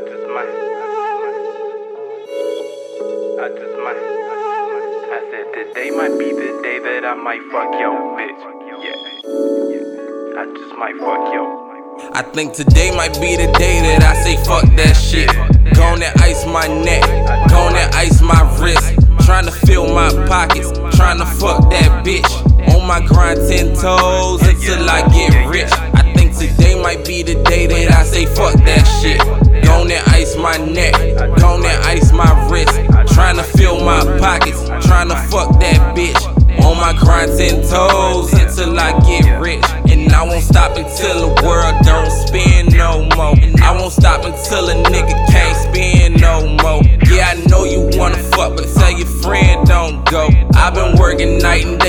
just might. I just might. I said today might be the day that I might fuck your bitch. Yeah. I just might fuck yo. I think today might be the day that I say fuck that shit. Gone and ice my neck, gone and ice my wrist. Trying to fill my pockets, trying to fuck that bitch. On my grind ten toes until I get rich. I think today might be the day that I say fuck that shit. My neck, gone and ice my wrist. Trying to fill my pockets, trying to fuck that bitch. On my grind ten toes until I get rich. And I won't stop until the world don't spin no more. I won't stop until a nigga can't spin no more. Yeah, I know you wanna fuck, but tell your friend don't go. I've been working night and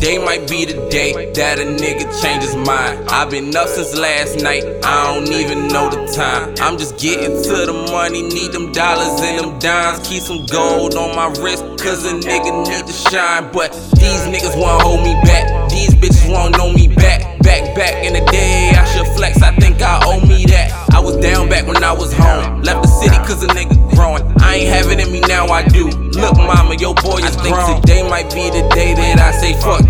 today might be the day that a nigga changes mind. I've been up since last night, I don't even know the time. I'm just getting to the money, need them dollars and them dimes. Keep some gold on my wrist, cause a nigga need to shine. But these niggas wanna hold me back, these bitches wanna know me back. Back, back in the day, I should flex, I think I owe me that. I was down back when I was home. Left the city cause a nigga growing. I ain't have it in me now, I do. Look, mama, your boy is I think grown. today might be the day that I say fuck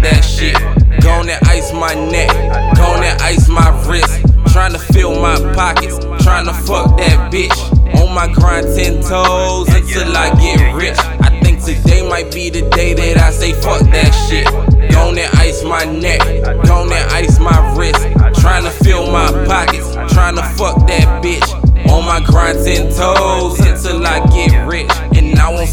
my neck, gone and ice my wrist. Trying to fill my pockets, trying to fuck that bitch. On my grind ten toes until I get rich. I think today might be the day that I say fuck that shit. Gone and ice my neck, gone and ice my wrist. Trying to fill my pockets, trying to fuck that bitch. On my grind ten toes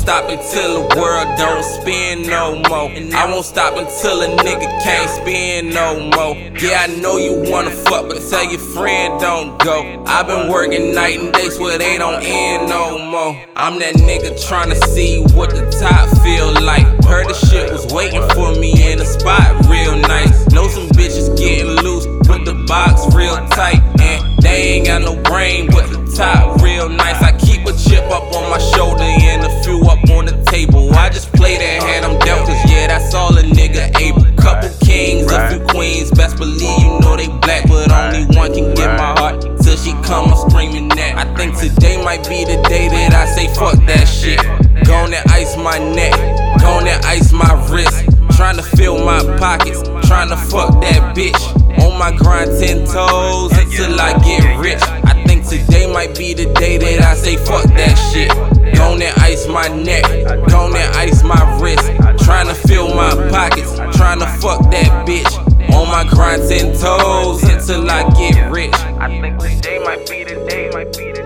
stop until the world don't spin no more. I won't stop until a nigga can't spin no more. Yeah, I know you wanna fuck, but tell your friend don't go. I've been working night and day, swear they don't end no more. I'm that nigga trying to see what the top feel like. Heard the shit was waiting for me in the spot real nice. Know some bitches getting loose, put the box real tight. And they ain't got no brain, but the top real nice. I keep a chip up on my shoulder best believe you know they black, but only one can get my heart till she come I'm screaming that. I think today might be the day that I say fuck that shit. Gone and ice my neck, gone and ice my wrist. Trying to fill my pockets, trying to fuck that bitch. On my grind ten toes until I get rich. I think today might be the day that I say fuck that shit. Gone and ice my neck, gone and ice my wrist. Trying to fill my pockets, trying to fuck that bitch. On my grind ten toes until I get rich. I think today might be the day, might be the